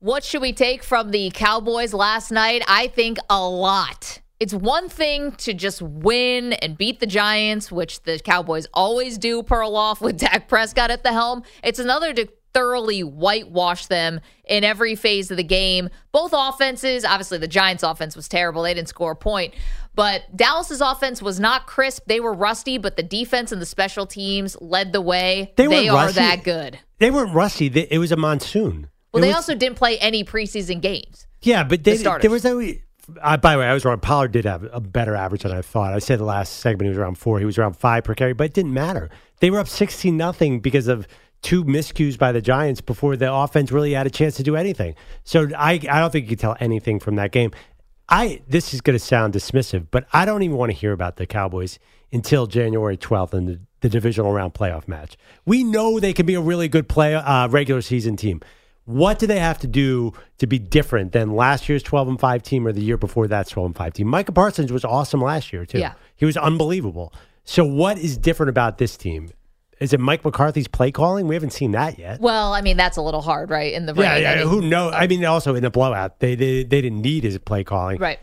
What should we take from the Cowboys last night? I think a lot. It's one thing to just win and beat the Giants, which the Cowboys always do, Perloff with Dak Prescott at the helm. It's another to thoroughly whitewash them in every phase of the game. Both offenses, obviously, the Giants' offense was terrible. They didn't score a point. But Dallas's offense was not crisp. They were rusty, but the defense and the special teams led the way. They, they are rusty. that good. They weren't rusty. It was a monsoon. Well, It they was- also didn't play any preseason games. Yeah, but they, starters. there was no. Uh, by the way, I was wrong. Pollard did have a better average than I thought. I said the last segment he was around four. He was around five per carry, but it didn't matter. They were up sixteen nothing because of two miscues by the Giants before the offense really had a chance to do anything. So I, I don't think you can tell anything from that game. I this is going to sound dismissive, but I don't even want to hear about the Cowboys until January twelfth in the, the divisional round playoff match. We know they can be a really good play uh, regular season team. What do they have to do to be different than last year's 12 and 5 team or the year before that 12 and 5 team? Micah Parsons was awesome last year, too. Yeah. He was unbelievable. So, what is different about this team? Is it Mike McCarthy's play calling? We haven't seen that yet. Well, I mean, that's a little hard, right? In the rain. yeah, I yeah. mean, Who knows? I mean, also in the blowout, they, they they didn't need his play calling. Right.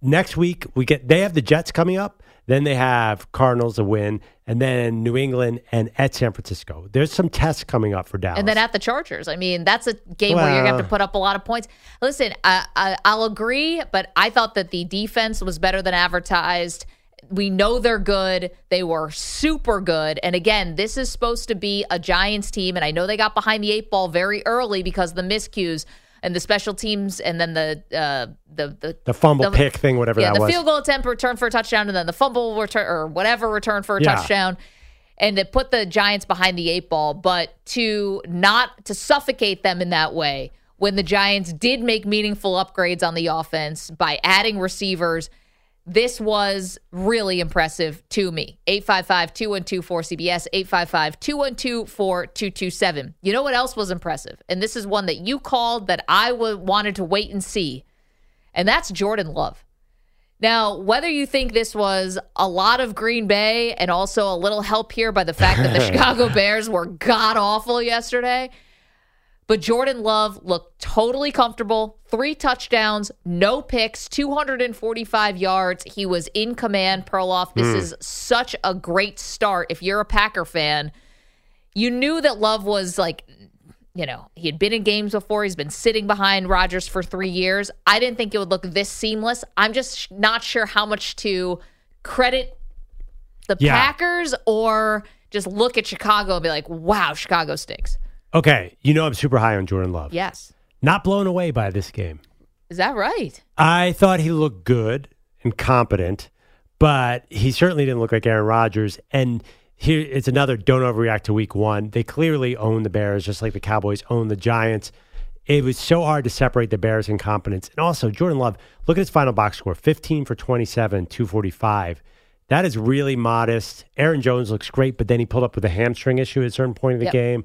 Next week we get they have the Jets coming up. Then they have Cardinals a win, and then New England and at San Francisco. There's some tests coming up for Dallas. And then at the Chargers. I mean, that's a game where you're to have to put up a lot of points. Listen, I, I, I'll agree, but I thought that the defense was better than advertised. We know they're good. They were super good. And again, this is supposed to be a Giants team. And I know they got behind the eight ball very early because of the miscues and the special teams and then the uh, the, the the fumble pick thing, whatever yeah, that the was. field goal attempt return for a touchdown, and then the fumble return or whatever return for a Yeah. touchdown, and it put the Giants behind the eight ball. But to not to suffocate them in that way, when the Giants did make meaningful upgrades on the offense by adding receivers, this was really impressive to me. 855 212 4CBS, 855 212 4227. You know what else was impressive? And this is one that you called that I w- wanted to wait and see and that's Jordan Love. Now, whether you think this was a lot of Green Bay and also a little help here by the fact that the Chicago Bears were god awful yesterday, but Jordan Love looked totally comfortable. Three touchdowns, no picks, 245 yards. He was in command. Perloff, this hmm. is such a great start. If you're a Packer fan, you knew that Love was like, you know, he had been in games before. He's been sitting behind Rodgers for three years. I didn't think it would look this seamless. I'm just not sure how much to credit the Yeah. Packers or just look at Chicago and be like, wow, Chicago stinks. Okay, you know I'm super high on Jordan Love. Yes. Not blown away by this game. Is that right? I thought he looked good and competent, but he certainly didn't look like Aaron Rodgers. And here it's another don't overreact to week one. They clearly own the Bears just like the Cowboys own the Giants. It was so hard to separate the Bears' incompetence. And also, Jordan Love, look at his final box score 15 for 27, 245. That is really modest. Aaron Jones looks great, but then he pulled up with a hamstring issue at a certain point of the Yep. game.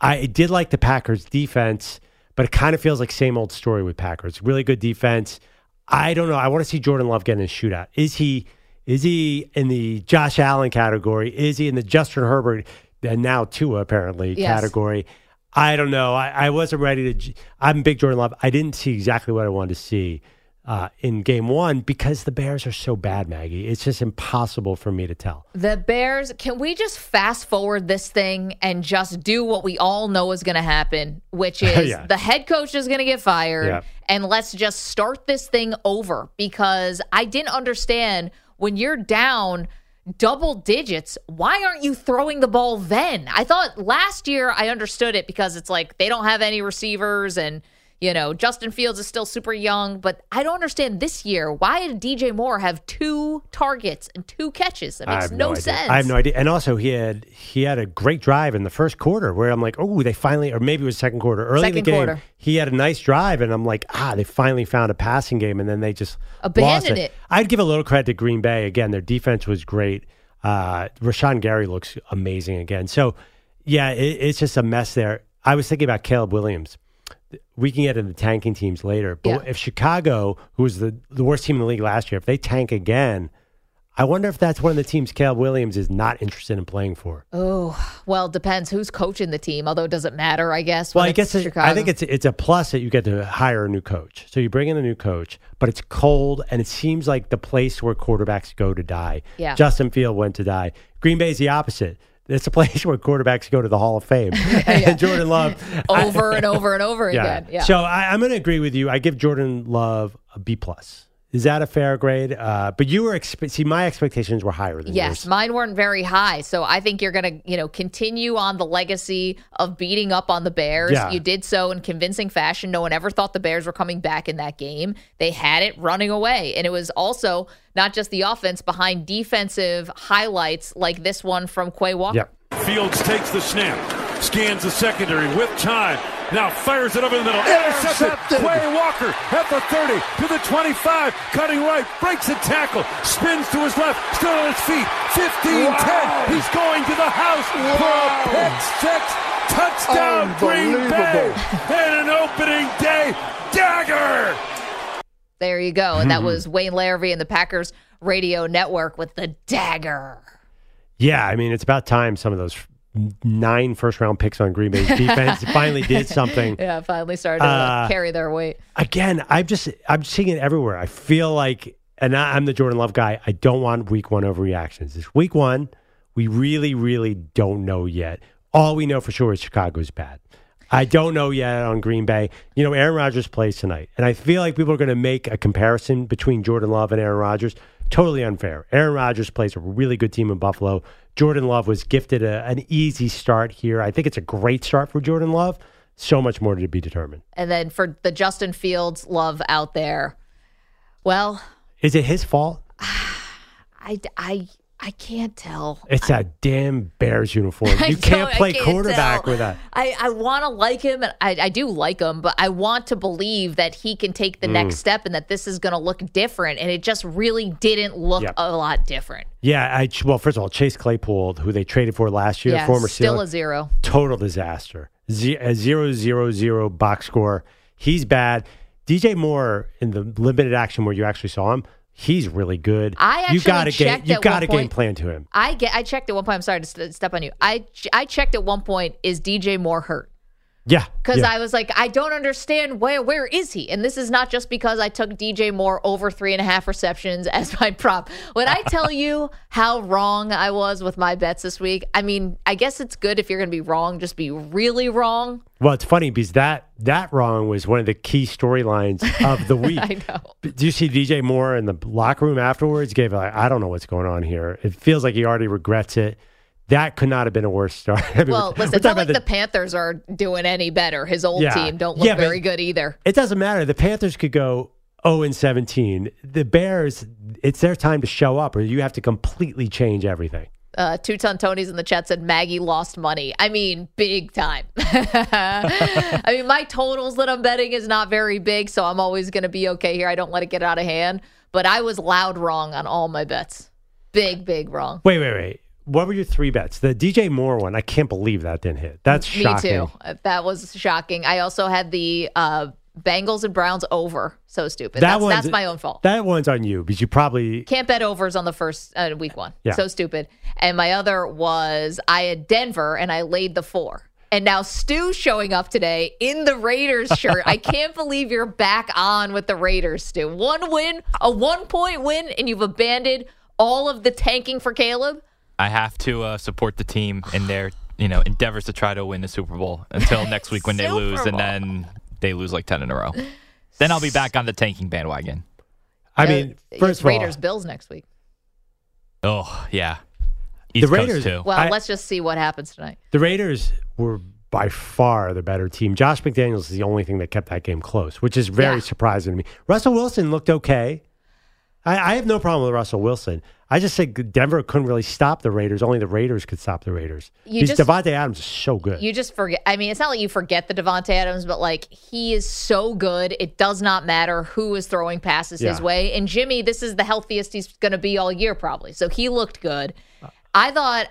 I did like the Packers defense, but it kind of feels like same old story with Packers. Really good defense. I don't know. I want to see Jordan Love get in a shootout. Is he is he in the Josh Allen category? Is he in the Justin Herbert and now Tua apparently Yes. category? I don't know. I, I wasn't ready to. I'm big Jordan Love. I didn't see exactly what I wanted to see. Uh, in game one because the Bears are so bad, Maggie. It's just impossible for me to tell. The Bears, can we just fast forward this thing and just do what we all know is going to happen, which is Yeah. the head coach is going to get fired Yeah. and let's just start this thing over because I didn't understand when you're down double digits, why aren't you throwing the ball then? I thought last year I understood it because it's like they don't have any receivers and you know, Justin Fields is still super young, but I don't understand this year. Why did DJ Moore have two targets and two catches? That makes have no, sense. I have no idea. And also, he had he had a great drive in the first quarter where I'm like, oh, they finally, or maybe it was second quarter, early in the game. quarter. He had a nice drive, and I'm like, ah, they finally found a passing game, and then they just Abandoned it. it. I'd give a little credit to Green Bay again. Their defense was great. Uh, Rashan Gary looks amazing again. So, yeah, it, it's just a mess there. I was thinking about Caleb Williams. We can get into the tanking teams later, but Yeah. if Chicago, who was the, the worst team in the league last year, if they tank again, I wonder if that's one of the teams Caleb Williams is not interested in playing for. Oh, well, depends who's coaching the team, although it doesn't matter, I guess. Well, I guess it, I think it's it's a plus that you get to hire a new coach. So you bring in a new coach, but it's cold and it seems like the place where quarterbacks go to die. Yeah. Justin Field went to die. Green Bay's the opposite. It's a place where quarterbacks go to the Hall of Fame. and Jordan Love I- over and over and over yeah. again. Yeah. So I, I'm going to agree with you. I give Jordan Love a B plus. Is that a fair grade? Uh, but you were expe- see my expectations were higher than Yes, yours. mine weren't very high. So I think you're going to, you know, continue on the legacy of beating up on the Bears. Yeah. You did so in convincing fashion. No one ever thought the Bears were coming back in that game. They had it running away. And it was also not just the offense behind defensive highlights like this one from Quay Walker. Yep. Fields takes the snap, scans the secondary with time. Now fires it over the middle. Intercepted. Quay Walker at the 30 to the 25, cutting right, breaks a tackle, spins to his left, still on his feet. 15 10. He's going to the house for a pick six. Touchdown, Green Bay. And an opening day dagger. There you go. And that hmm. was Wayne Larrivee and the Packers radio network with the dagger. Yeah, I mean, it's about time some of those nine first round picks on Green Bay's defense finally did something. Yeah, finally started to Uh, carry their weight. Again, I'm just I'm seeing it everywhere. I feel like, and I, I'm the Jordan Love guy. I don't want Week One overreactions. It's Week One. We really, really don't know yet. All we know for sure is Chicago's bad. I don't know yet on Green Bay. You know, Aaron Rodgers plays tonight, and I feel like people are going to make a comparison between Jordan Love and Aaron Rodgers. Totally unfair. Aaron Rodgers plays a really good team in Buffalo. Jordan Love was gifted a, an easy start here. I think it's a great start for Jordan Love. So much more to be determined. And then for the Justin Fields love out there, well, Is it his fault? I, I, I can't tell. It's that damn Bears uniform. You can't play can't quarterback tell. with that. I, I want to like him, and I, I do like him, but I want to believe that he can take the Mm. next step and that this is going to look different. And it just really didn't look Yep. a lot different. Yeah, I well, first of all, Chase Claypool, who they traded for last year, yeah, former still Steeler, a zero. total disaster. Ze- a zero zero zero box score. He's bad. DJ Moore in the limited action where you actually saw him, he's really good. I actually you got a game. You got a game plan to him. I get. I checked at one point. I'm sorry to st- step on you. I I checked at one point. Is DJ Moore hurt? Yeah, Because yeah. I was like, I don't understand where where is he? And this is not just because I took DJ Moore over three and a half receptions as my prop. When I tell you how wrong I was with my bets this week, I mean, I guess it's good if you're going to be wrong, just be really wrong. Well, it's funny because that that wrong was one of the key storylines of the week. I know. Do you see DJ Moore in the locker room afterwards? Gave like, I don't know what's going on here. It feels like he already regrets it. That could not have been a worse start. I mean, Well, we're- listen, we're it's not like about the Panthers are doing any better. His old Yeah. team don't look Yeah, very good either. It doesn't matter. The Panthers could go 0 and 17. The Bears, it's their time to show up, or you have to completely change everything. Uh, Two Ton Tony's in the chat said Maggie lost money. I mean, big time. I mean, my totals that I'm betting is not very big, so I'm always going to be okay here. I don't let it get out of hand. But I was loud wrong on all my bets. Big, big wrong. Wait, wait, wait. What were your three bets? The DJ Moore one. I can't believe that didn't hit. That's Me shocking. too. Uh, That was shocking. I also had the uh, Bengals and Browns over. So stupid. That that's, that's my own fault. That one's on you because you probably Can't bet overs on the first uh, week one. Yeah. So stupid. And my other was I had Denver and I laid the four. And now Stu showing up today in the Raiders shirt. I can't believe you're back on with the Raiders, Stu. One win, a one point win, and you've abandoned all of the tanking for Caleb. I have to uh, support the team in their you know endeavors to try to win the Super Bowl until next week when they Super lose, and then they lose like ten in a row. Then I'll be back on the tanking bandwagon. I Uh, mean, it's first of all, Raiders Bills next week. Oh yeah, East Coast Raiders- too. Well, I- let's just see what happens tonight. the Raiders were by far the better team. Josh McDaniels is the only thing that kept that game close, which is very Yeah. surprising to me. Russell Wilson looked okay. I, I have no problem with Russell Wilson. I just think Denver couldn't really stop the Raiders. Only the Raiders could stop the Raiders. You Because Davante Adams is so good. You just forget. I mean, it's not like you forget the Davante Adams, but like he is so good. It does not matter who is throwing passes his way. And Jimmy, this is the healthiest he's going to be all year, probably. So he looked good. I thought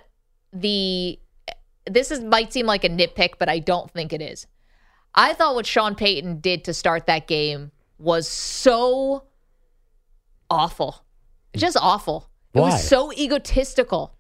the this is might seem like a nitpick, but I don't think it is. I thought what Sean Payton did to start that game was so awful. Just awful. It was so egotistical.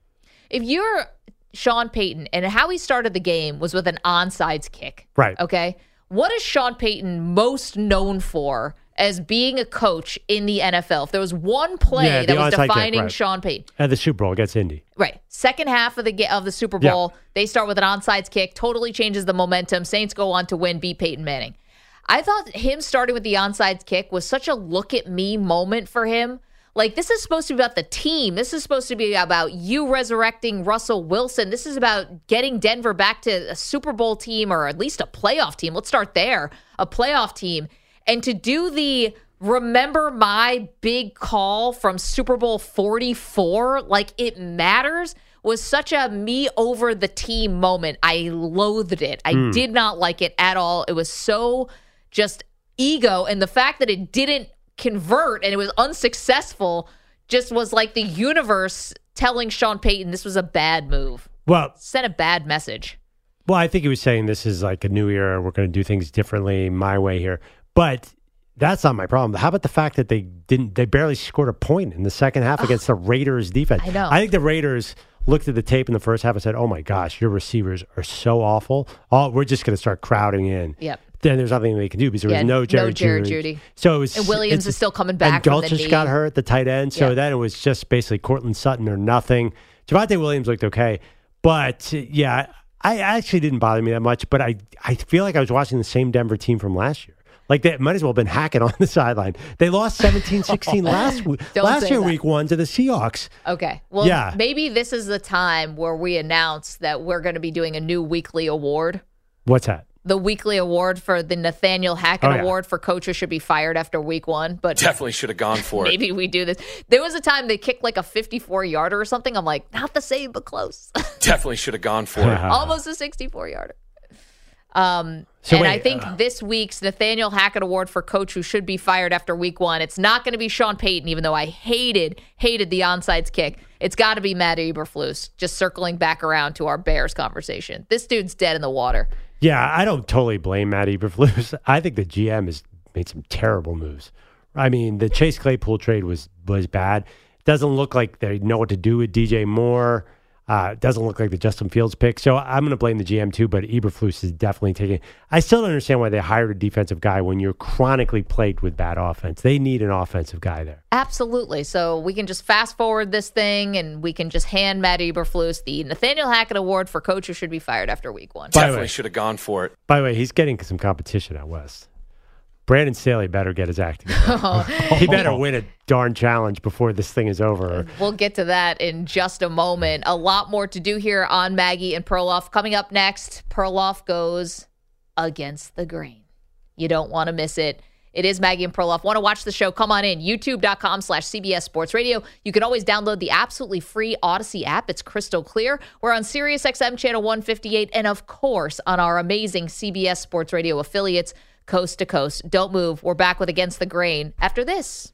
If you're Sean Payton and how he started the game was with an onside kick. Right. Okay. What is Sean Payton most known for as being a coach in the NFL? If there was one play Yeah, that was onside kick, defining right. Sean Payton, At the Super Bowl against Indy. Right. Second half of the of the Super Yeah. Bowl, they start with an onside kick, totally changes the momentum. Saints go on to win, beat Peyton Manning. I thought him starting with the onside kick was such a look at me moment for him. Like this is supposed to be about the team. This is supposed to be about you resurrecting Russell Wilson. This is about getting Denver back to a Super Bowl team or at least a playoff team. Let's start there. A playoff team. And to do the remember my big call from Super Bowl 44, like it matters, was such a me over the team moment. I loathed it. I hmm. did not like it at all. It was so just ego. And the fact that it didn't convert and it was unsuccessful just was like the universe telling Sean Payton this was a bad move. Well, Sent a bad message. Well, I think he was saying this is like a new era. We're going to do things differently, my way here. But that's not my problem. How about the fact that they didn't? They barely scored a point in the second half against the Raiders defense. I know. I think the Raiders looked at the tape in the first half and said, "Oh my gosh, your receivers are so awful. Oh, we're just going to start crowding in." Yep. Then there's nothing they can do because there Yeah, was no no Jared, Jerry Jeudy. Jeudy. So it was And Williams is still coming back And from the Gulch knee. got hurt, the tight end. So Yeah. then it was just basically Courtland Sutton or nothing. Javonte Williams looked okay, but yeah, I actually didn't bother me that much. But I, I feel like I was watching the same Denver team from last year. Like they might as well have been hacking on the sideline. They lost 17-16 last week, last year, that. week one to the Seahawks. Okay. Well, Yeah. maybe this is the time where we announce that we're going to be doing a new weekly award. What's that? The weekly award for the Nathaniel Hackett Oh, yeah. Award for coach who should be fired after week one. But Definitely should have gone for it. maybe we do this. There was a time they kicked like a 54 yarder or something. I'm like, not the same, but close. Definitely should have gone for it. Almost a 64 yarder. Um, So and wait, I think uh, this week's Nathaniel Hackett Award for coach who should be fired after week one, it's not going to be Sean Payton, even though I hated, hated the onside kick. It's got to be Matt Eberflus, just circling back around to our Bears conversation. This dude's dead in the water. Yeah, I don't totally blame Matt Eberflus. I think the GM has made some terrible moves. I mean, the Chase Claypool trade was was bad. Doesn't look like they know what to do with DJ Moore. Uh, doesn't look like the Justin Fields pick. So I'm going to blame the GM too, but Eberflus is definitely taking. I still don't understand why they hired a defensive guy when you're chronically plagued with bad offense. They need an offensive guy there. Absolutely. So we can just fast forward this thing and we can just hand Matt Eberflus the Nathaniel Hackett Award for coach who should be fired after week one. By Definitely way- should have gone for it. By the way, he's getting some competition at west. Brandon Staley better get his act together. Oh. he better oh. win a darn challenge before this thing is over. We'll get to that in just a moment. A lot more to do here on Maggie and Perloff. Coming up next, Perloff goes against the grain. You don't want to miss it. It is Maggie and Perloff. Want to watch the show? Come on in. YouTube.com slash CBS Sports Radio. You can always download the absolutely free Odyssey app. It's crystal clear. We're on SiriusXM channel 158 and, of course, on our amazing CBS Sports Radio affiliates coast to coast. Don't move. We're back with Against the Grain after this.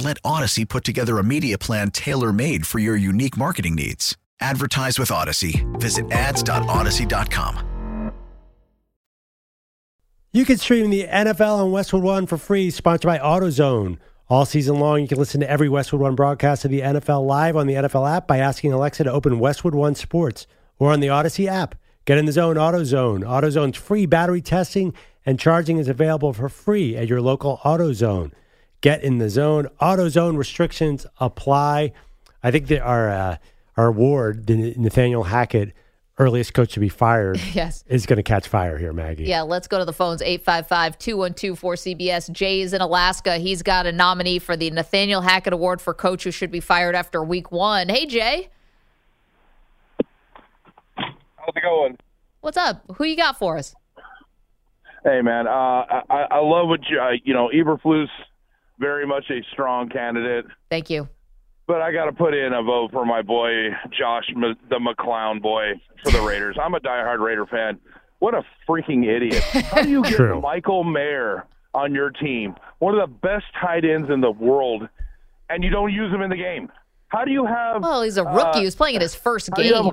Let Odyssey put together a media plan tailor made for your unique marketing needs. Advertise with Odyssey. Visit ads.odyssey.com. You can stream the NFL on Westwood One for free, sponsored by AutoZone. All season long, you can listen to every Westwood One broadcast of the NFL live on the NFL app by asking Alexa to open Westwood One Sports or on the Odyssey app. Get in the zone, AutoZone. AutoZone's free battery testing and charging is available for free at your local AutoZone. Get in the zone. AutoZone restrictions apply. I think that our uh, our award, the Nathaniel Hackett, earliest coach to be fired, Yes. is going to catch fire here, Maggie. Yeah, let's go to the phones 855 212 4CBS. Jay is in Alaska. He's got a nominee for the Nathaniel Hackett Award for coach who should be fired after week one. Hey, Jay. How's it going? What's up? Who you got for us? Hey, man. Uh, I, I love what you, uh, you know, Eberflus, very much a strong candidate. Thank you. But I got to put in a vote for my boy, Josh, M- the McClown boy for the Raiders. I'm a diehard Raider fan. What a freaking idiot. How do you get True. Michael Mayer on your team, one of the best tight ends in the world, and you don't use him in the game? How do you have. Well, he's a rookie. uh, he was playing in his first How do you game.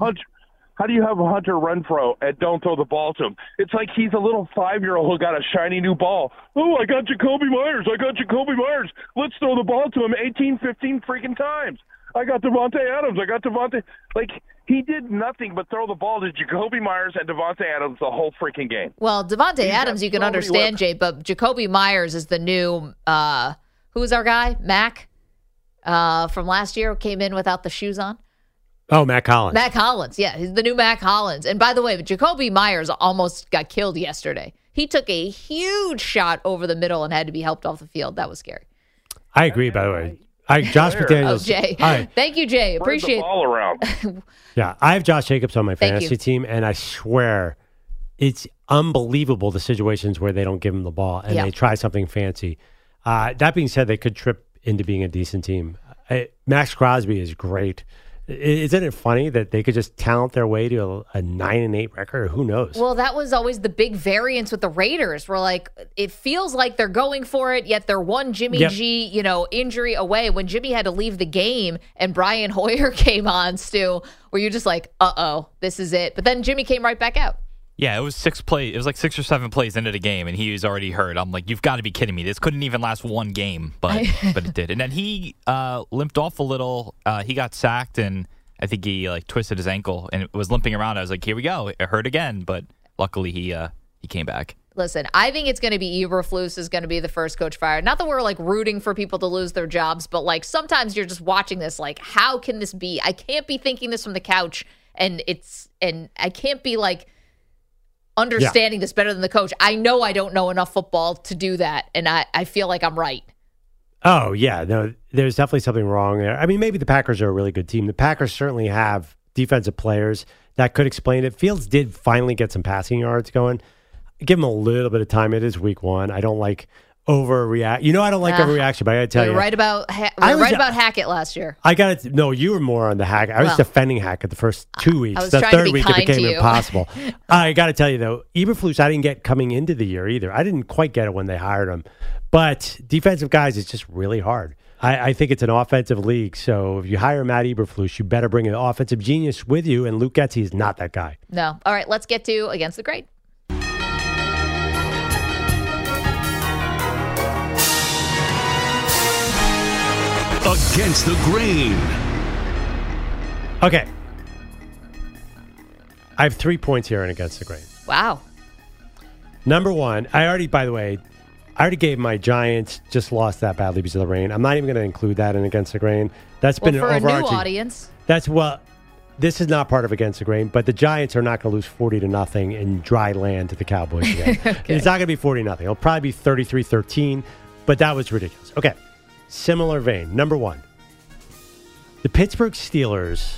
How do you have a Hunter Renfrow and don't throw the ball to him? It's like he's a little five year old who got a shiny new ball. Oh, I got Jakobi Meyers. I got Jakobi Meyers. Let's throw the ball to him 18, 15 freaking times. I got Davante Adams. I got Davante. Like, he did nothing but throw the ball to Jakobi Meyers and Davante Adams the whole freaking game. Well, Davante He's Adams, you can so understand. Jay, but Jakobi Meyers is the new, uh, who's our guy? Mac uh, from last year came in without the shoes on. Oh, Mack Hollins. Mack Hollins, yeah, he's the new Mack Hollins. And by the way, Jakobi Meyers almost got killed yesterday. He took a huge shot over the middle and had to be helped off the field. That was scary. I agree, by the way. I, Josh Fair. Oh, McDaniels. Jay. All right. Thank you, Jay. Spread Appreciate the ball around. Yeah, I have Josh Jacobs on my fantasy team, and I swear it's unbelievable the situations where they don't give him the ball and Yeah. they try something fancy. Uh, that being said, they could trip into being a decent team. I, Maxx Crosby is great. Isn't it funny that they could just talent their way to a, a nine and eight record? Who knows? Well, that was always the big variance with the Raiders. We're like, it feels like they're going for it, yet they're one Jimmy Yep. G, you know, injury away. When Jimmy had to leave the game and Brian Hoyer came on, Stu, where you're just like, uh oh, this is it. But then Jimmy came right back out. Yeah, it was six play. It was like six or seven plays into the game, and he was already hurt. I'm like, you've got to be kidding me. This couldn't even last one game, but but it did. And then he uh, limped off a little. Uh, he got sacked, and I think he like twisted his ankle and was limping around. I was like, here we go. It hurt again, but luckily he uh, he came back. Listen, I think it's going to be Eberflus is going to be the first coach fired. Not that we're like rooting for people to lose their jobs, but like sometimes you're just watching this, like, how can this be? I can't be thinking this from the couch, and it's and I can't be like understanding this better than the coach. I know I don't know enough football to do that, and I I feel like I'm right. Oh yeah, no, there's definitely something wrong there. I mean, maybe the Packers are a really good team. The Packers certainly have defensive players that could explain it. Fields did finally get some passing yards going. Give him a little bit of time. It is week one. I don't like overreact. You know, I don't like Ah, overreaction, but I got to tell we you, right about ha- we I was- right about Hackett last year. I got to no. You were more on the hack. I was Well, defending Hackett the first two weeks. the third week it became impossible. I got to tell you though, Eberflus I didn't get coming into the year either. I didn't quite get it when they hired him, but defensive guys is just really hard. I, I think it's an offensive league, so if you hire Matt Eberflus, you better bring an offensive genius with you. And Luke Getsy is not that guy. No, all right, let's get to against the grade. Against the grain. Okay. I have three points here in against the grain. Wow. Number one, I already, by the way, I already gave my Giants just lost that badly because of the rain. I'm not even going to include that in against the grain. That's Well, been for an a new audience, That's well. This is not part of against the grain, but the Giants are not going to lose forty to nothing in dry land to the Cowboys again. It's not going to be forty nothing. It'll probably be 33-13, but that was ridiculous. Okay, similar vein. Number one, the Pittsburgh Steelers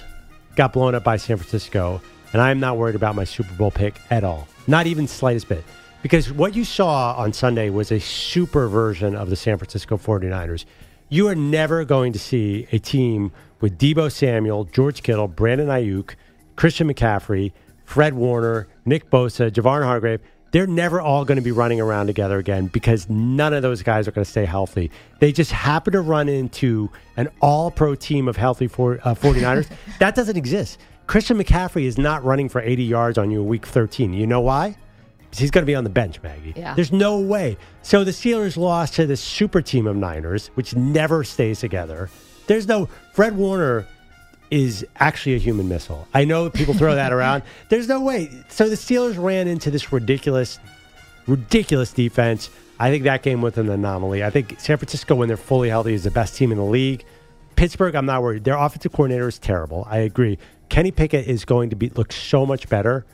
got blown up by San Francisco, and I am not worried about my Super Bowl pick at all. Not even slightest bit. Because what you saw on Sunday was a super version of the San Francisco 49ers. You are never going to see a team with Deebo Samuel, George Kittle, Brandon Aiyuk, Christian McCaffrey, Fred Warner, Nick Bosa, Javon Hargrave. They're never all going to be running around together again because none of those guys are going to stay healthy. They just happen to run into an all pro team of healthy for, uh, 49ers. that doesn't exist. Christian McCaffrey is not running for 80 yards on you week 13. You know why? Because he's going to be on the bench, Maggie. Yeah. There's no way. So the Steelers lost to this super team of Niners, which never stays together. There's no Fred Warner is actually a human missile. I know people throw that around. There's no way. So the Steelers ran into this ridiculous, ridiculous defense. I think that game was an anomaly. I think San Francisco, when they're fully healthy, is the best team in the league. Pittsburgh, I'm not worried. Their offensive coordinator is terrible. I agree. Kenny Pickett is going to be look so much better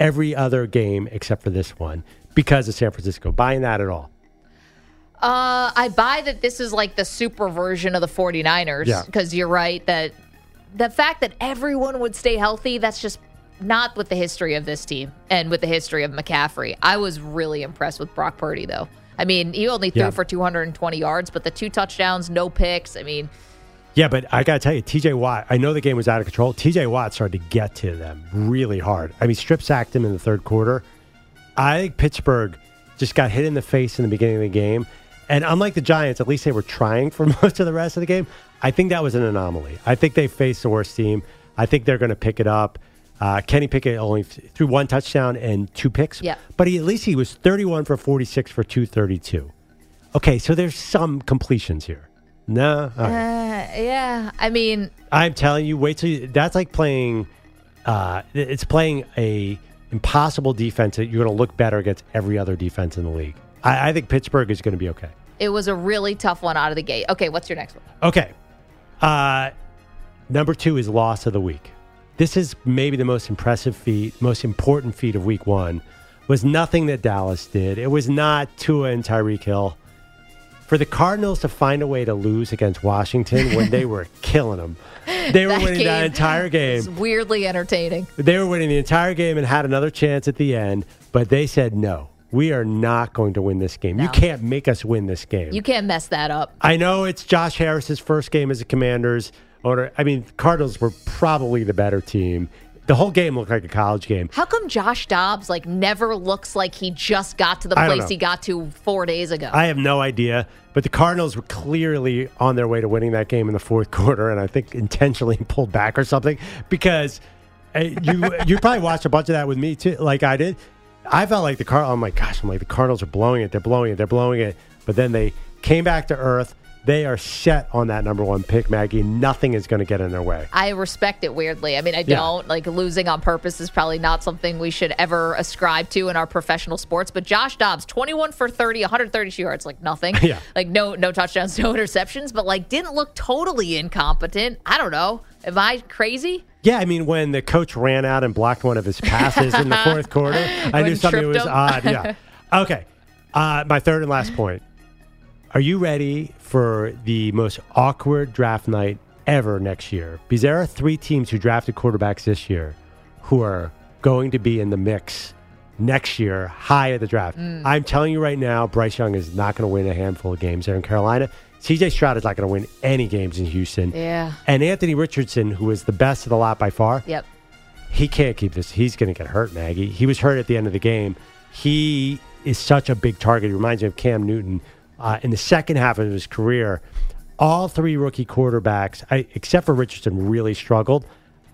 every other game except for this one because of San Francisco. Buying that at all? Uh, I buy that this is like the super version of the 49ers Yeah. because you're right that the fact that everyone would stay healthy, that's just not with the history of this team and with the history of McCaffrey. I was really impressed with Brock Purdy, though. I mean, he only threw Yeah. for 220 yards, but the two touchdowns, no picks. I mean, Yeah, but I got to tell you, TJ Watt, I know the game was out of control. TJ Watt started to get to them really hard. I mean, strip sacked him in the third quarter. I think Pittsburgh just got hit in the face in the beginning of the game. And unlike the Giants, at least they were trying for most of the rest of the game. I think that was an anomaly. I think they faced the worst team. I think they're going to pick it up. Uh, Kenny Pickett only threw one touchdown and two picks. Yeah. But he, at least he was 31 for 46 for 232. Okay, so there's some completions here. No. Right. uh, yeah. I mean, I'm telling you, wait till you, that's like playing. Uh, it's playing a impossible defense that you're going to look better against every other defense in the league. I, I think Pittsburgh is going to be okay. it was a really tough one out of the gate. Okay, what's your next one? Okay. Uh, number two is loss of the week. This is maybe the most impressive feat, most important feat of week one. Was nothing that Dallas did. It was not Tua and Tyreek Hill. For the Cardinals to find a way to lose against Washington when they were killing them, they were That winning that entire game. It's weirdly entertaining. They were winning the entire game and had another chance at the end, but they said no. We are not going to win this game. You can't make us win this game. You can't mess that up. I know it's Josh Harris's first game as a Commanders owner. I mean, Cardinals were probably the better team. The whole game looked like a college game. How come Josh Dobbs like never looks like he just got to the place he got to four days ago? I have no idea, but the Cardinals were clearly on their way to winning that game in the fourth quarter, and I think intentionally pulled back or something because uh, you you probably watched a bunch of that with me too, like I did. I felt like the Car. Oh my gosh! I'm like the Cardinals are blowing it. They're blowing it. They're blowing it. But then they came back to earth. They are set on that number one pick, Maggie. Nothing is going to get in their way. I respect it weirdly. I mean, I Yeah. don't like losing on purpose is probably not something we should ever ascribe to in our professional sports. But Josh Dobbs, 21 for 30, 132 yards, like nothing. Yeah. Like no no touchdowns, no interceptions, but like didn't look totally incompetent. I don't know. Am I crazy? Yeah, I mean, when the coach ran out and blocked one of his passes in the fourth quarter, I knew something was him. odd. Yeah. Okay. Uh, my third and last point. Are you ready for the most awkward draft night ever next year? Because there are three teams who drafted quarterbacks this year who are going to be in the mix next year, high at the draft. Mm. I'm telling you right now, Bryce Young is not going to win a handful of games there in Carolina. CJ Stroud is not going to win any games in Houston. Yeah. And Anthony Richardson, who is the best of the lot by far, Yep. he can't keep this. He's going to get hurt, Maggie. He was hurt at the end of the game. He is such a big target. He reminds me of Cam Newton. Uh, in the second half of his career, all three rookie quarterbacks, I, except for Richardson, really struggled.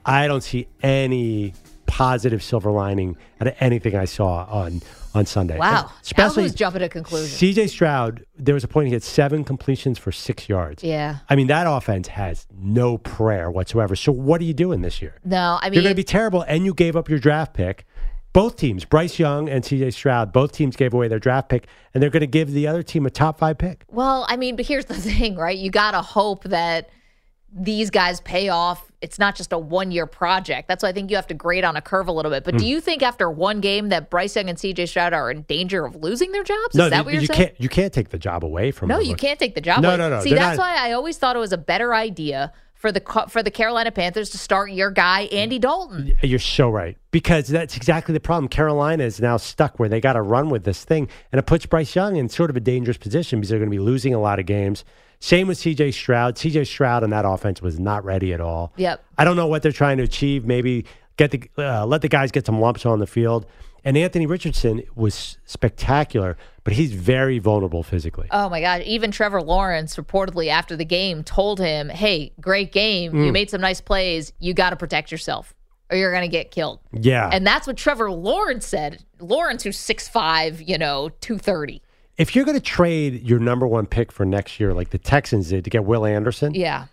I don't see any positive silver lining out of anything I saw on on Sunday. Wow. Especially who's jumping to conclusions? CJ Stroud, there was a point he had seven completions for six yards. Yeah. I mean, that offense has no prayer whatsoever. So what are you doing this year? No, I mean, You're going to be terrible, and you gave up your draft pick. Both teams, Bryce Young and CJ Stroud, both teams gave away their draft pick, and they're going to give the other team a top five pick. well, I mean, but here's the thing, right? You got to hope that these guys pay off. It's not just a one year project. That's why I think you have to grade on a curve a little bit. But Hmm. do you think after one game that Bryce Young and CJ Stroud are in danger of losing their jobs? Is no, that you, what you're you saying? can't. You can't take the job away from. No, you can't take the job. No, away. no, no, no. See, they're that's not- why I always thought it was a better idea for the for the Carolina Panthers to start your guy Andy Dalton. You're so right because that's exactly the problem. Carolina is now stuck where they got to run with this thing, and it puts Bryce Young in sort of a dangerous position because they're going to be losing a lot of games. Same with C.J. Stroud. C.J. Stroud on that offense was not ready at all. Yep. I don't know what they're trying to achieve. Maybe get the uh, let the guys get some lumps on the field. And Anthony Richardson was spectacular, but he's very vulnerable physically. Oh my God! Even Trevor Lawrence reportedly after the game told him, "Hey, great game. You Mm. made some nice plays. You got to protect yourself, or you're going to get killed." Yeah. And that's what Trevor Lawrence said. Lawrence, who's 6'5", you know, two thirty. If you're going to trade your number one pick for next year, like the Texans did to get Will Anderson, Yeah.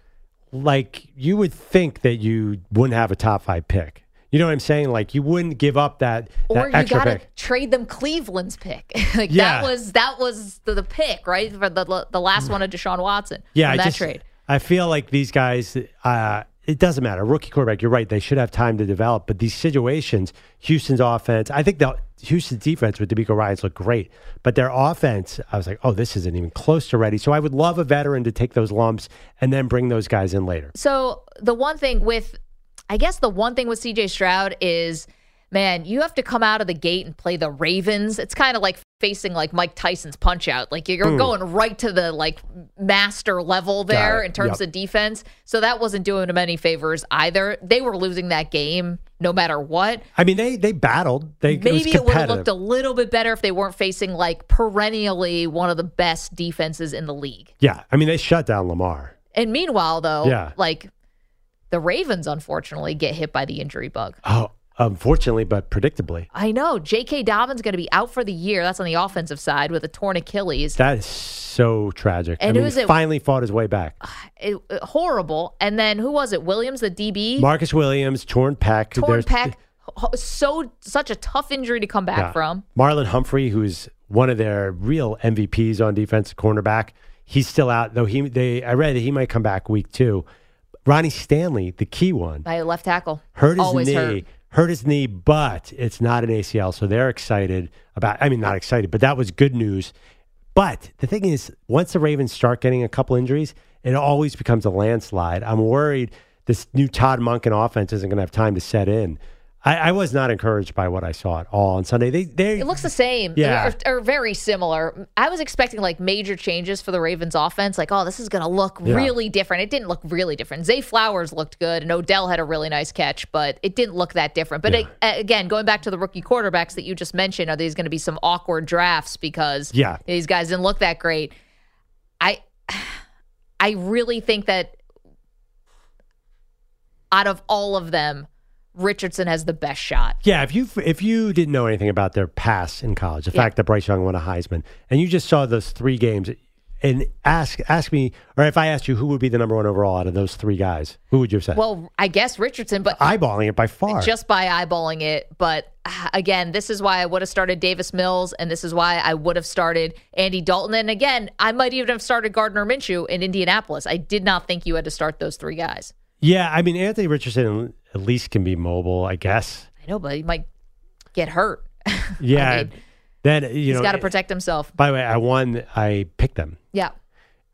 like you would think that you wouldn't have a top five pick. You know what I'm saying? Like you wouldn't give up that, that Or you extra gotta pick. trade them Cleveland's pick. like Yeah. that was that was the, the pick, right? For the the last one of Deshaun Watson. Yeah, I that just trade. I feel like these guys. Uh, it doesn't matter. Rookie quarterback. You're right. They should have time to develop. But these situations, Houston's offense. I think the Houston's defense with DeMeco Ryans looked great, but their offense, I was like, oh, this isn't even close to ready. So I would love a veteran to take those lumps and then bring those guys in later. So the one thing with, I guess the one thing with CJ Stroud is, man, you have to come out of the gate and play the Ravens. It's kind of like facing like Mike Tyson's punch out. Like you're Mm. going right to the like master level there in terms Yep. of defense. So that wasn't doing them any favors either. They were losing that game no matter what. I mean, they they battled. They Maybe it, it would have looked a little bit better if they weren't facing like perennially one of the best defenses in the league. Yeah, I mean, they shut down Lamar. And meanwhile, though, Yeah. like the Ravens unfortunately get hit by the injury bug. Oh, unfortunately, but predictably. I know J.K. Dobbins going to be out for the year. That's on the offensive side with a torn Achilles. That is so tragic. And I mean, who's it- finally fought his way back. Uh, it- it- horrible. And then who was it? Williams, the DB, Marcus Williams, torn pec. torn pec. So such a tough injury to come back Yeah. from. Marlon Humphrey, who's one of their real MVPs on defense, cornerback, he's still out. Though he, they, I read that he might come back week two. Ronnie Stanley, the key one, By a left tackle. hurt his Always knee. hurt. Hurt his knee, but it's not an ACL, so they're excited about. I mean, not excited, but that was good news. But the thing is, once the Ravens start getting a couple injuries, it always becomes a landslide. I'm worried this new Todd Monken offense isn't going to have time to set in. I, I was not encouraged by what I saw at all on Sunday. They, they, It looks the same. Yeah. Or, very similar. I was expecting like major changes for the Ravens offense. Like, oh, this is going to look Yeah. really different. It didn't look really different. Zay Flowers looked good and Odell had a really nice catch, but it didn't look that different. But it, again, going back to the rookie quarterbacks that you just mentioned, are these going to be some awkward drafts because Yeah. these guys didn't look that great? I, I really think that out of all of them, Richardson has the best shot. Yeah, if you if you didn't know anything about their past in college, the fact that Bryce Young won a Heisman, and you just saw those three games, and ask ask me, or if I asked you who would be the number one overall out of those three guys, who would you have said? Well, I guess Richardson, but eyeballing it by far. just by eyeballing it. But ah, again, this is why I would have started Davis Mills, and this is why I would have started Andy Dalton. And again, I might even have started Gardner Minshew in Indianapolis. I did not think you had to start those three guys. Yeah, I mean Anthony Richardson at least can be mobile, I guess. I know, but he might get hurt. Yeah, mean, then you He's know. got to protect himself. by the way, I won. I picked them, Yeah.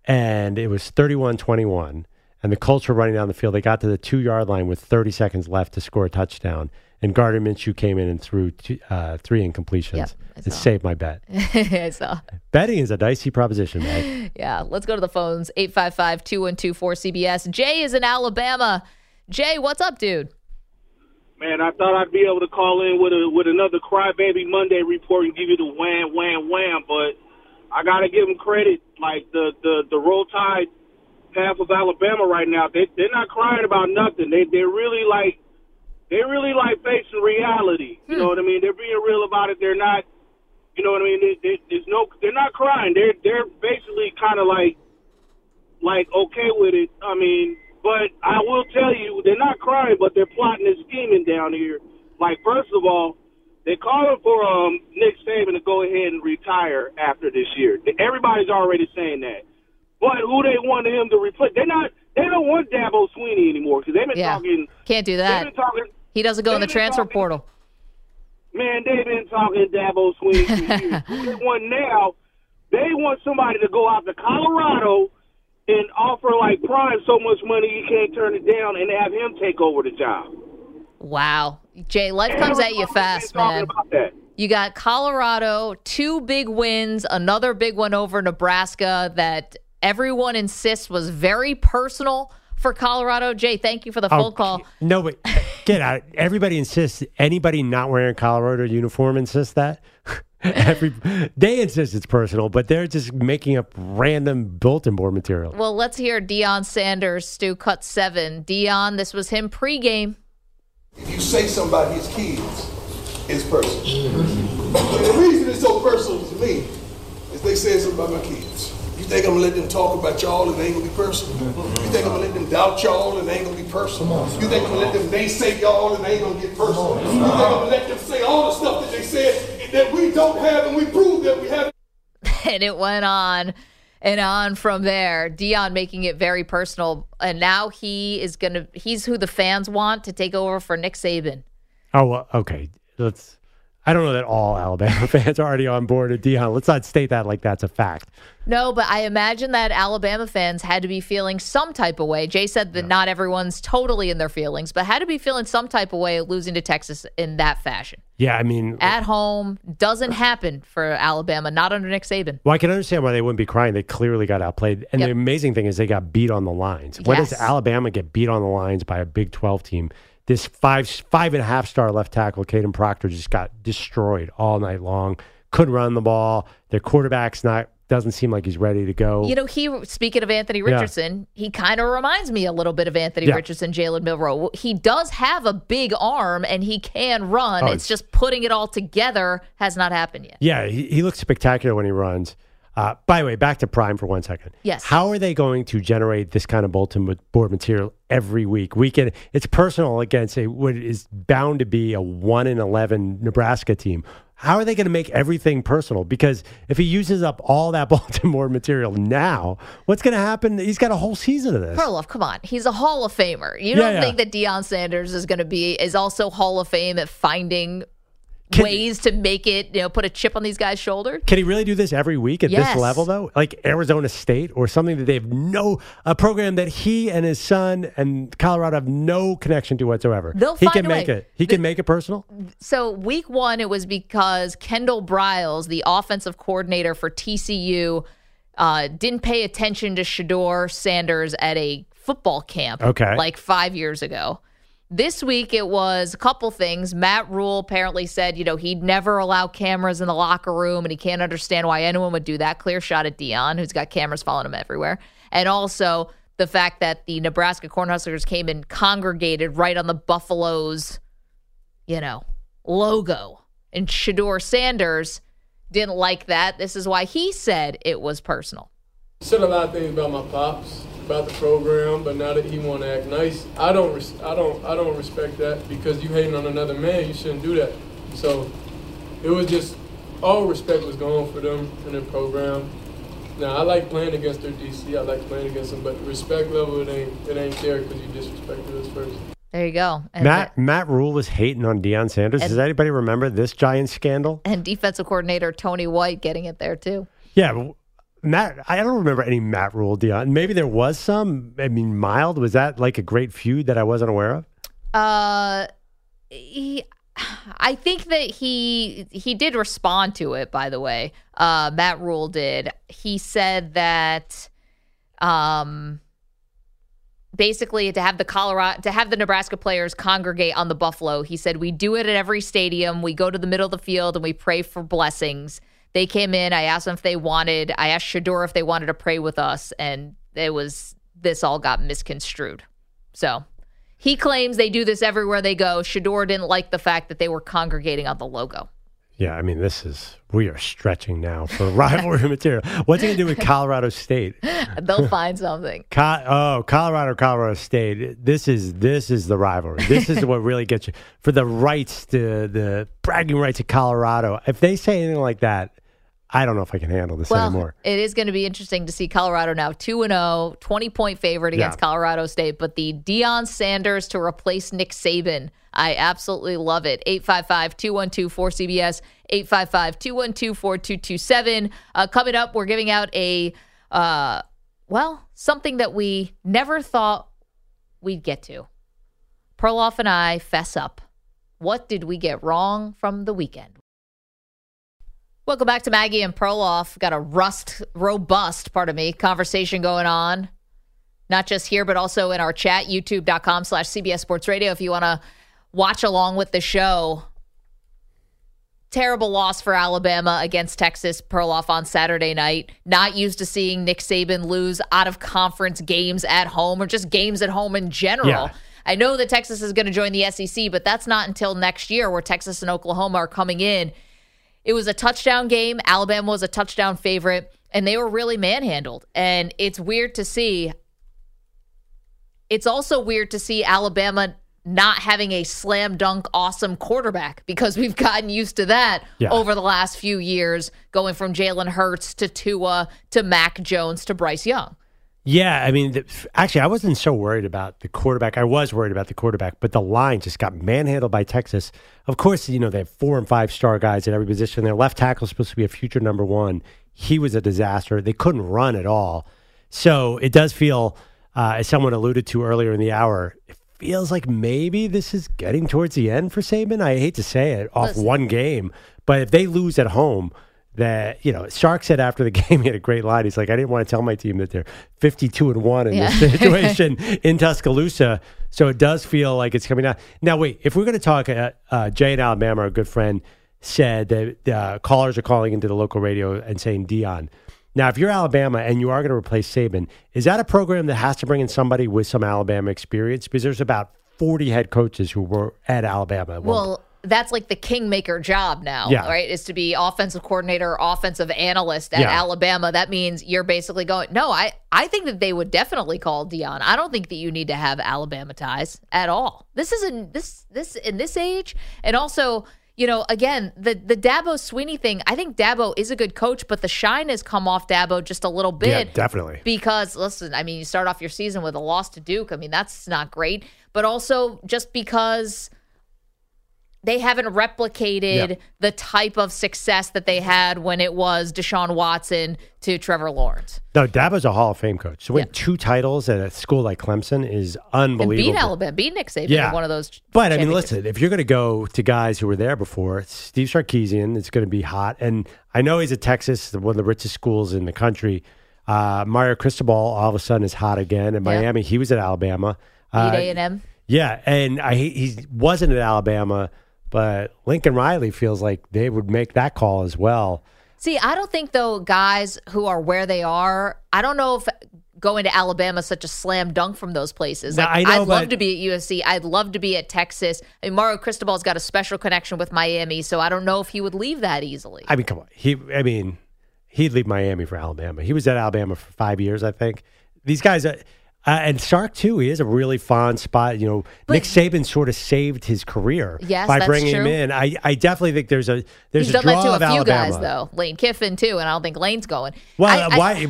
and it was 31-21. And the Colts were running down the field. They got to the two yard line with 30 seconds left to score a touchdown. And Gardner Minshew came in and threw two, uh, three incompletions Yep, I and saved my bet. I saw. Betting is a dicey proposition, man. yeah, let's go to the phones 855 212 4CBS. Jay is in Alabama. Jay, what's up, dude? Man, I thought I'd be able to call in with a with another crybaby Monday report and give you the wham wham wham, but I gotta give them credit. Like the the the roll tide half of Alabama right now, they they're not crying about nothing. They they're really like they really like facing reality. You know what I mean? They're being real about it. They're not You know what I mean? They, they, there's no, they're not crying. They're they're basically kind of like like okay with it. I mean, but I will tell you, they're not crying, but they're plotting and scheming down here. Like first of all, they're calling for um Nick Saban to go ahead and retire after this year. Everybody's already saying that. But who they want him to replace? They're not. They don't want Dabo Swinney anymore because they've been Yeah. talking. Can't do that. They've been talking. He doesn't go in the transfer talking- portal. Man, they've been talking Dabo Swinney for years. They want now? They want somebody to go out to Colorado and offer like Prime so much money he can't turn it down, and have him take over the job. Wow. Jay, life comes at you fast, man. You got Colorado, two big wins, another big one over Nebraska that everyone insists was very personal for Colorado. Jay, thank you for the phone Oh, call. No, but uh, get out. Everybody insists. Anybody not wearing a Colorado uniform insists that. Every they insist it's personal, but they're just making up random bulletin board material. Well, let's hear Deion Sanders, Stu Cut Seven. Deion, this was him pregame. If you say something about his kids, it's personal. And the reason it's so personal to me is they say something about my kids. You think I'm gonna let them talk about y'all and it ain't gonna be personal? You think I'm gonna let them doubt y'all and it ain't gonna be personal? You think I'm gonna let them naysay y'all and it ain't gonna get personal? You think I'm gonna let them say all the stuff that they said that we don't have and we prove that we have? and it went on and on from there. Deion making it very personal, and now he is gonna. He's who the fans want to take over for Nick Saban. Oh, well, okay. Let's. I don't know that all Alabama fans are already on board with Deion. Let's not state that like that's a fact. No, but I imagine that Alabama fans had to be feeling some type of way. Jay said that not everyone's totally in their feelings, but had to be feeling some type of way losing to Texas in that fashion. Yeah, I mean, At home doesn't happen for Alabama, not under Nick Saban. Well, I can understand why they wouldn't be crying. They clearly got outplayed. And Yep. the amazing thing is they got beat on the lines. When does Alabama get beat on the lines by a Big 12 team? This five five and a half star left tackle, Kadyn Proctor, just got destroyed all night long. Couldn't run the ball. Their quarterback's not doesn't seem like he's ready to go. You know, he speaking of Anthony Yeah. Richardson, he kind of reminds me a little bit of Anthony Yeah. Richardson, Jalen Milroe. He does have a big arm and he can run. Oh, it's just putting it all together has not happened yet. Yeah, he, he looks spectacular when he runs. Uh, by the way, back to Prime for one second. Yes. How are they going to generate this kind of bulletin board material every week? We can. It's personal against a what is bound to be a one in eleven Nebraska team. How are they going to make everything personal? Because if he uses up all that bulletin board material now, what's going to happen? He's got a whole season of this. Perloff, come on. He's a Hall of Famer. You Yeah, don't yeah. think that Deion Sanders is going to be, is also Hall of Fame at finding Can- ways to make it, you know, put a chip on these guys' shoulder? Can he really do this every week at Yes. this level, though? Like Arizona State or something that they have no, a program that he and his son and Colorado have no connection to whatsoever. They'll he can make it. He can make it personal. So week one, it was because Kendall Briles, the offensive coordinator for TCU, uh, didn't pay attention to Shedeur Sanders at a football camp Okay. like five years ago. This week it was a couple things. Matt Rhule apparently said, you know, he'd never allow cameras in the locker room and he can't understand why anyone would do that. Clear shot at Deion, who's got cameras following him everywhere. And also the fact that the Nebraska Cornhuskers came and congregated right on the Buffaloes you know, logo. And Shedeur Sanders didn't like that. This is why he said it was personal. Said a lot of things about my pops, about the program, but now that he want to act nice, I don't, res- I don't, I don't respect that because you hating on another man. You shouldn't do that. So it was just all respect was gone for them and their program. Now I like playing against their DC. I like playing against them, but respect level it ain't, it ain't there because you disrespected us first. There you go. And, Matt Matt Rhule was hating on Deion Sanders. And- Does anybody remember this giant scandal? and defensive coordinator Tony White getting it there too. Yeah, but Matt. I don't remember any Matt Rhule Deion. Maybe there was some. I mean, mild. Was that like a great feud that I wasn't aware of? Uh, he, I think that he he did respond to it. By the way, uh, Matt Rhule did. He said that, um, basically to have the Colorado to have the Nebraska players congregate on the Buffalo. He said we do it at every stadium. We go to the middle of the field and we pray for blessings. They came in. I asked them if they wanted. I asked Shedeur if they wanted to pray with us, and it was this all got misconstrued. So he claims they do this everywhere they go. Shedeur didn't like the fact that they were congregating on the logo. Yeah, I mean, this is we are stretching now for rivalry material. What's he to do with Colorado State? They'll find something. Co- oh, Colorado, Colorado State. This is this is the rivalry. This is what really gets you for the rights to the bragging rights of Colorado. If they say anything like that, I don't know if I can handle this Well, anymore. it is going to be interesting to see Colorado now 2 and 0, 20 point favorite against Yeah. Colorado State, but the Deion Sanders to replace Nick Saban. I absolutely love it. 855 212 4CBS, 855 212 4227. Uh, Coming up, we're giving out a, uh, well, something that we never thought we'd get to. Perloff and I fess up. What did we get wrong from the weekend? Welcome back to Maggie and Perloff. Got a rust, robust, pardon me, conversation going on. Not just here, but also in our chat, youtube.com slash CBS Sports Radio. If you want to watch along with the show. Terrible loss for Alabama against Texas Perloff on Saturday night. Not used to seeing Nick Saban lose out of conference games at home or just games at home in general. Yeah. I know that Texas is going to join the SEC, but that's not until next year where Texas and Oklahoma are coming in. It was a touchdown game. Alabama was a touchdown favorite, and they were really manhandled. And it's weird to see. It's also weird to see Alabama not having a slam dunk awesome quarterback because we've gotten used to that Yeah. over the last few years, going from Jalen Hurts to Tua to Mac Jones to Bryce Young. Yeah, I mean, the, actually, I wasn't so worried about the quarterback. I was worried about the quarterback, but the line just got manhandled by Texas. Of course, you know they have four and five star guys at every position. Their left tackle is supposed to be a future number one. He was a disaster. They couldn't run at all. So it does feel, uh, as someone alluded to earlier in the hour, it feels like maybe this is getting towards the end for Saban. I hate to say it off Listen. one game, but if they lose at home, that you know, Shark said after the game, he had a great line. He's like, I didn't want to tell my team that they're fifty-two and one in Yeah. this situation in Tuscaloosa. So it does feel like it's coming out. Now, wait, if we're going to talk, uh, uh, Jay in Alabama, our good friend, said that uh, callers are calling into the local radio and saying Deion. Now, if you're Alabama and you are going to replace Saban, is that a program that has to bring in somebody with some Alabama experience? Because there's about 40 head coaches who were at Alabama. Well, that's like the kingmaker job now, Yeah. right? Is to be offensive coordinator, offensive analyst at Yeah. Alabama. That means you're basically going. No, I I think that they would definitely call Deion. I don't think that you need to have Alabama ties at all. This is in this this in this age, and also. You know, again, the the Dabo Swinney thing. I think Dabo is a good coach, but the shine has come off Dabo just a little Yeah, bit. definitely. Because listen, I mean, you start off your season with a loss to Duke. I mean, that's not great. But also just because they haven't replicated Yeah. the type of success that they had when it was Deshaun Watson to Trevor Lawrence. No, Dabo's a Hall of Fame coach. To win two titles at a school like Clemson is And unbelievable. beat Alabama, beat Nick Saban Yeah. one of those. But I mean, listen, if you're going to go to guys who were there before, Steve Sarkisian, it's going to be hot. And I know he's at Texas, one of the richest schools in the country. Uh, Mario Cristobal all of a sudden is hot again. In Yeah. Miami, he was at Alabama. Beat Uh, A and M. yeah, and I he wasn't at Alabama, but Lincoln Riley feels like they would make that call as well. See, I don't think though guys who are where they are. I don't know if going to Alabama is such a slam dunk from those places. Like, I would love to be at USC. I'd love to be at Texas. I mean, Mario Cristobal's got a special connection with Miami, so I don't know if he would leave that easily. I mean, come on. He, I mean, he'd leave Miami for Alabama. He was at Alabama for five years, I think. These guys, are, uh, and Sark too. He is a really fond spot. You know, Nick Saban sort of saved his career Yes, by bringing him in. I, I definitely think there's a there's He's a done draw that to of a few Alabama. guys though. Lane Kiffin too, and I don't think Lane's going. Well, I- I- why?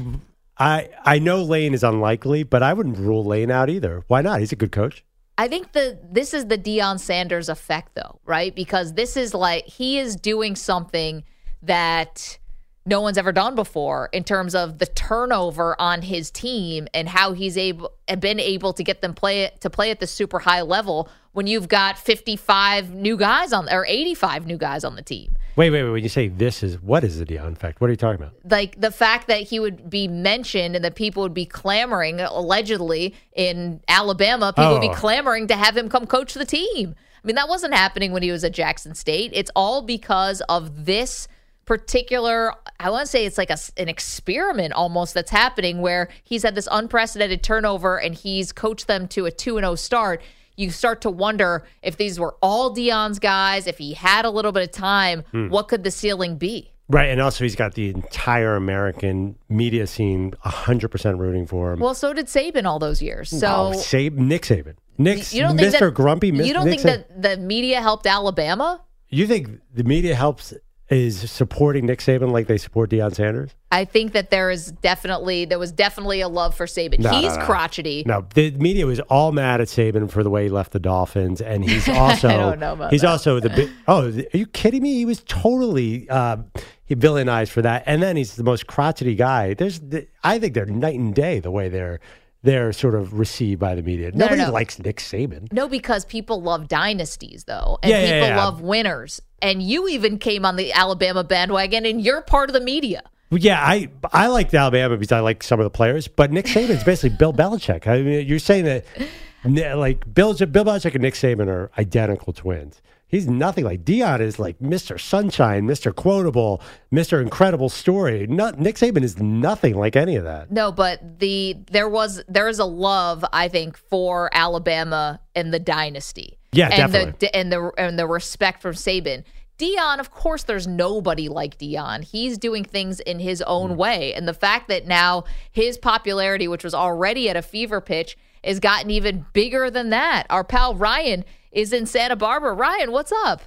I I know Lane is unlikely, but I wouldn't rule Lane out either. Why not? He's a good coach. I think the this is the Deion Sanders effect though, right? Because this is like he is doing something that no one's ever done before in terms of the turnover on his team and how he's able been able to get them play to play at the super high level when you've got 55 new guys on or 85 new guys on the team. Wait, wait, wait. When you say this is what is the Deion fact? What are you talking about? like the fact that he would be mentioned and that people would be clamoring allegedly in Alabama, people would be Oh. clamoring to have him come coach the team. I mean, that wasn't happening when he was at Jackson State. It's all because of this particular I want to say it's like a, an experiment almost that's happening where he's had this unprecedented turnover and he's coached them to a 2 and 0 start. you start to wonder if these were all Deion's guys, if he had a little bit of time, Hmm. what could the ceiling be? Right, and also he's got the entire American media scene 100% rooting for him. Well, so did Saban all those years. So no, Sab- Nick Saban. Nick's you don't think Mr. that, Grumpy. You don't Nick think that the media helped Alabama? You think the media helps is supporting Nick Saban like they support Deion Sanders? I think that there is definitely there was definitely a love for Saban. No, He's no, no. crotchety. No, the media was all mad at Saban for the way he left the Dolphins, and he's also I don't know he's that. also the bi- oh, are you kidding me? He was totally uh, he villainized for that, and then he's the most crotchety guy. There's the, I think they're night and day the way they're they're sort of received by the media. No, no, Nobody no. likes Nick Saban. No, because people love dynasties though, and Yeah, yeah, people yeah. love winners. And you even came on the Alabama bandwagon, and you're part of the media. Yeah, I I liked Alabama because I like some of the players, but Nick Saban's basically Bill Belichick. I mean, you're saying that like Bill Bill Belichick and Nick Saban are identical twins. He's nothing like Deion is like Mr. Sunshine, Mr. Quotable, Mr. Incredible Story. No, Nick Saban is nothing like any of that. No, but the there was there is a love I think for Alabama and the dynasty. Yeah, and definitely. The, and the and the respect from Saban. Deion, of course, there's nobody like Deion. He's doing things in his Mm. own way, and the fact that now his popularity, which was already at a fever pitch, has gotten even bigger than that. Our pal Ryan is in Santa Barbara. Ryan, what's up?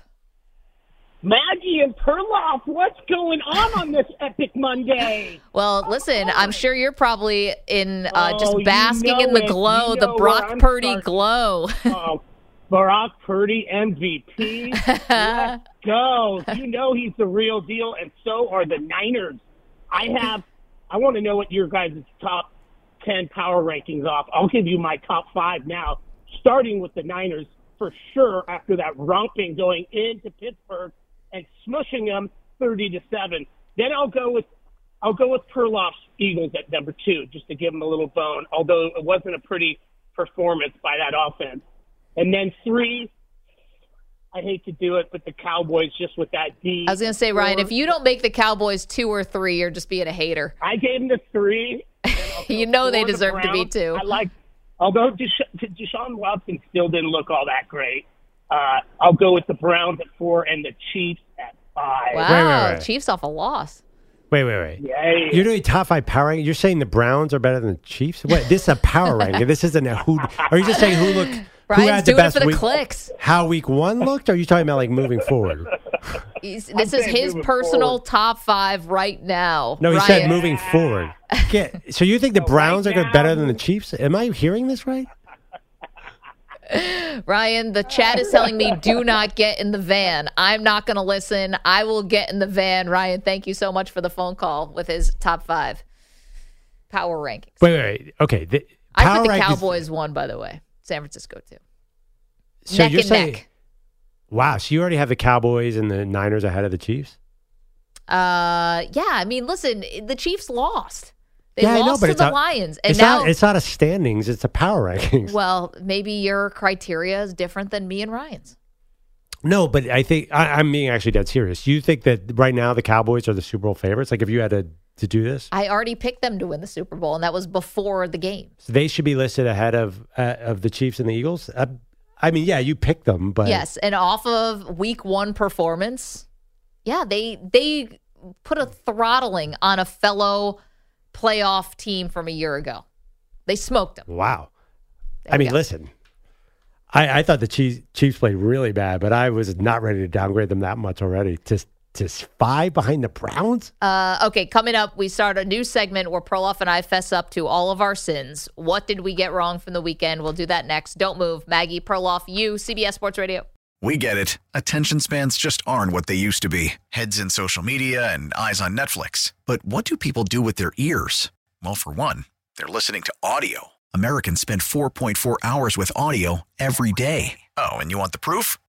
Maggie and Perloff, what's going on on this epic Monday? Well, listen, I'm sure you're probably in uh, Oh, just you basking know in the glow, You the know Brock Purdy starting. glow. Oh, Brock Purdy MVP. Let's go. You know he's the real deal, and so are the Niners. I have. I want to know what your guys' top ten power rankings off. I'll give you my top five now, starting with the Niners for sure. After that romping going into Pittsburgh and smushing them thirty to seven, then I'll go with I'll go with Perloff's Eagles at number two, just to give them a little bone. Although it wasn't a pretty performance by that offense. And then three, I hate to do it, but the Cowboys just with that D. I was going to say, Ryan, if you don't make the Cowboys two or three, you're just being a hater. I gave them the three. you know they for the deserve to be two. I like, although Desha- Deshaun Watson still didn't look all that great. Uh, I'll go with the Browns at four and the Chiefs at five. Wow, wait, wait. Chiefs off a loss. Wait, wait, wait. Yay. You're doing top five power ranking. You're saying the Browns are better than the Chiefs? What? This is a power ranking. This isn't a who. Are you just saying who looked? Who Brian's had the doing it best for the week? clicks. How week one looked? Are you talking about like moving forward? He's, this is his personal forward. top five right now. No, he Ryan. said moving forward. Get, so you think the Browns are going now- better than the Chiefs? Am I hearing this right? Ryan, the chat is telling me do not get in the van. I'm not going to listen. I will get in the van. Ryan, thank you so much for the phone call with his top five power rankings. Wait, wait, wait. Okay. The I power put the rankings- Cowboys one, by the way. San Francisco too. So neck you're and saying, neck. wow. So you already have the Cowboys and the Niners ahead of the Chiefs? Uh, yeah. I mean, listen, the Chiefs lost. They yeah, I know, lost but to it's the not- Lions, and it's now, not. It's not a standings. It's a power rankings. well, maybe your criteria is different than me and Ryan's. No, but I think I, I'm being actually dead serious. You think that right now the Cowboys are the Super Bowl favorites? Like if you had to to do this, I already picked them to win the Super Bowl, and that was before the game. they should be listed ahead of uh, of the Chiefs and the Eagles. Uh, I mean, yeah, you picked them, but yes, and off of Week One performance, yeah, they they put a throttling on a fellow playoff team from a year ago. They smoked them. wow. There I mean, go. listen, I, I thought the Chiefs, Chiefs played really bad, but I was not ready to downgrade them that much already. To to five behind the Browns. Uh, okay, coming up, we start a new segment where Perloff and I fess up to all of our sins. What did we get wrong from the weekend? We'll do that next. Don't move. Maggie, Perloff, you, CBS Sports Radio. We get it. Attention spans just aren't what they used to be heads in social media and eyes on Netflix. But what do people do with their ears? Well, for one, they're listening to audio. Americans spend 4.4 hours with audio every day. Oh, and you want the proof?